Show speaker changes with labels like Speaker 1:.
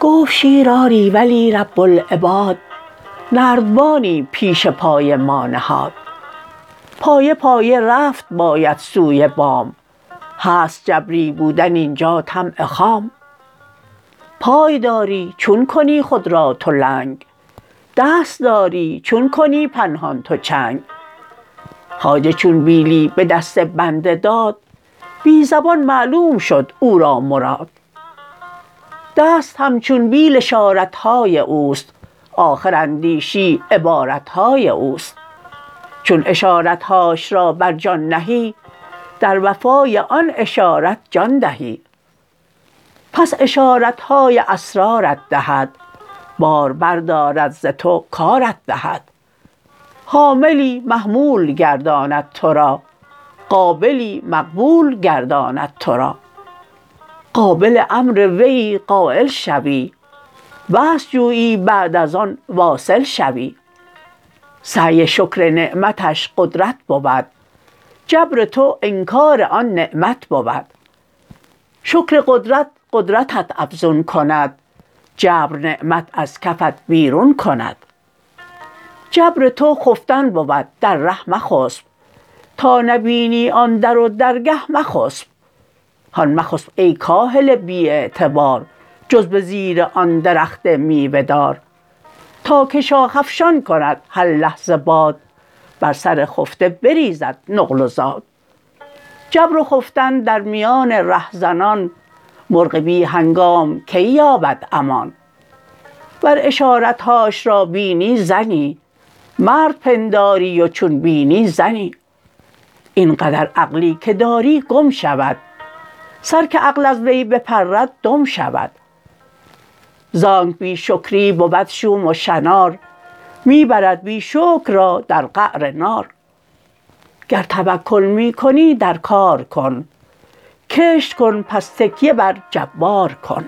Speaker 1: گفت شیر آری ولی رب العباد نردبانی پیش پای ما نهاد. پایه پایه رفت باید سوی بام هست جبری بودن اینجا طمع خام. پای داری چون کنی خود را تو لنگ دست داری چون کنی پنهان تو چنگ. خواجه چون بیلی به دست بنده داد بی زبان معلوم شد او را مراد. دست همچون بیل اشارت های اوست آخر اندیشی عبارت های اوست. چون اشارت هاش را بر جان نهی در وفای آن اشارت جان دهی. پس اشارت های اسرارت دهد بار بردارد ز تو کارت دهد. حاملی محمول گرداند تو را قابلی مقبول گرداند تو را. قابل امر ویی قایل شوی وصل جویی بعد از آن واصل شوی. سعی شکر نعمتش قدرت بود جبر تو انکار آن نعمت بود. شکر قدرت قدرتت افزون کند جبر نعمت از کفت بیرون کند. جبر تو خفتن بود در ره مخسب. تا نبینی آن در و درگه مخسب. هان مخسب ای کاهل بی اعتبار جز به زیر آن درخت میوه دار تا که شاخ افشان کند هر لحظه باد بر سر خفته بریزد نقل و زاد. جبر و خفتن در میان رهزنان مرغ بی هنگام کی یابد امان؟ ور اشارت هاش را بینی زنی مرد پنداری و چون بینی زنی. این قدر عقلی که داری گم شود سر که عقل از وی بپرد دم شود. زانک بی شکری بود شوم و شنار می برد بی شکر را در قعر نار. گر توکل می کنی در کار کن کشت کن پس تکیه بر جبار کن.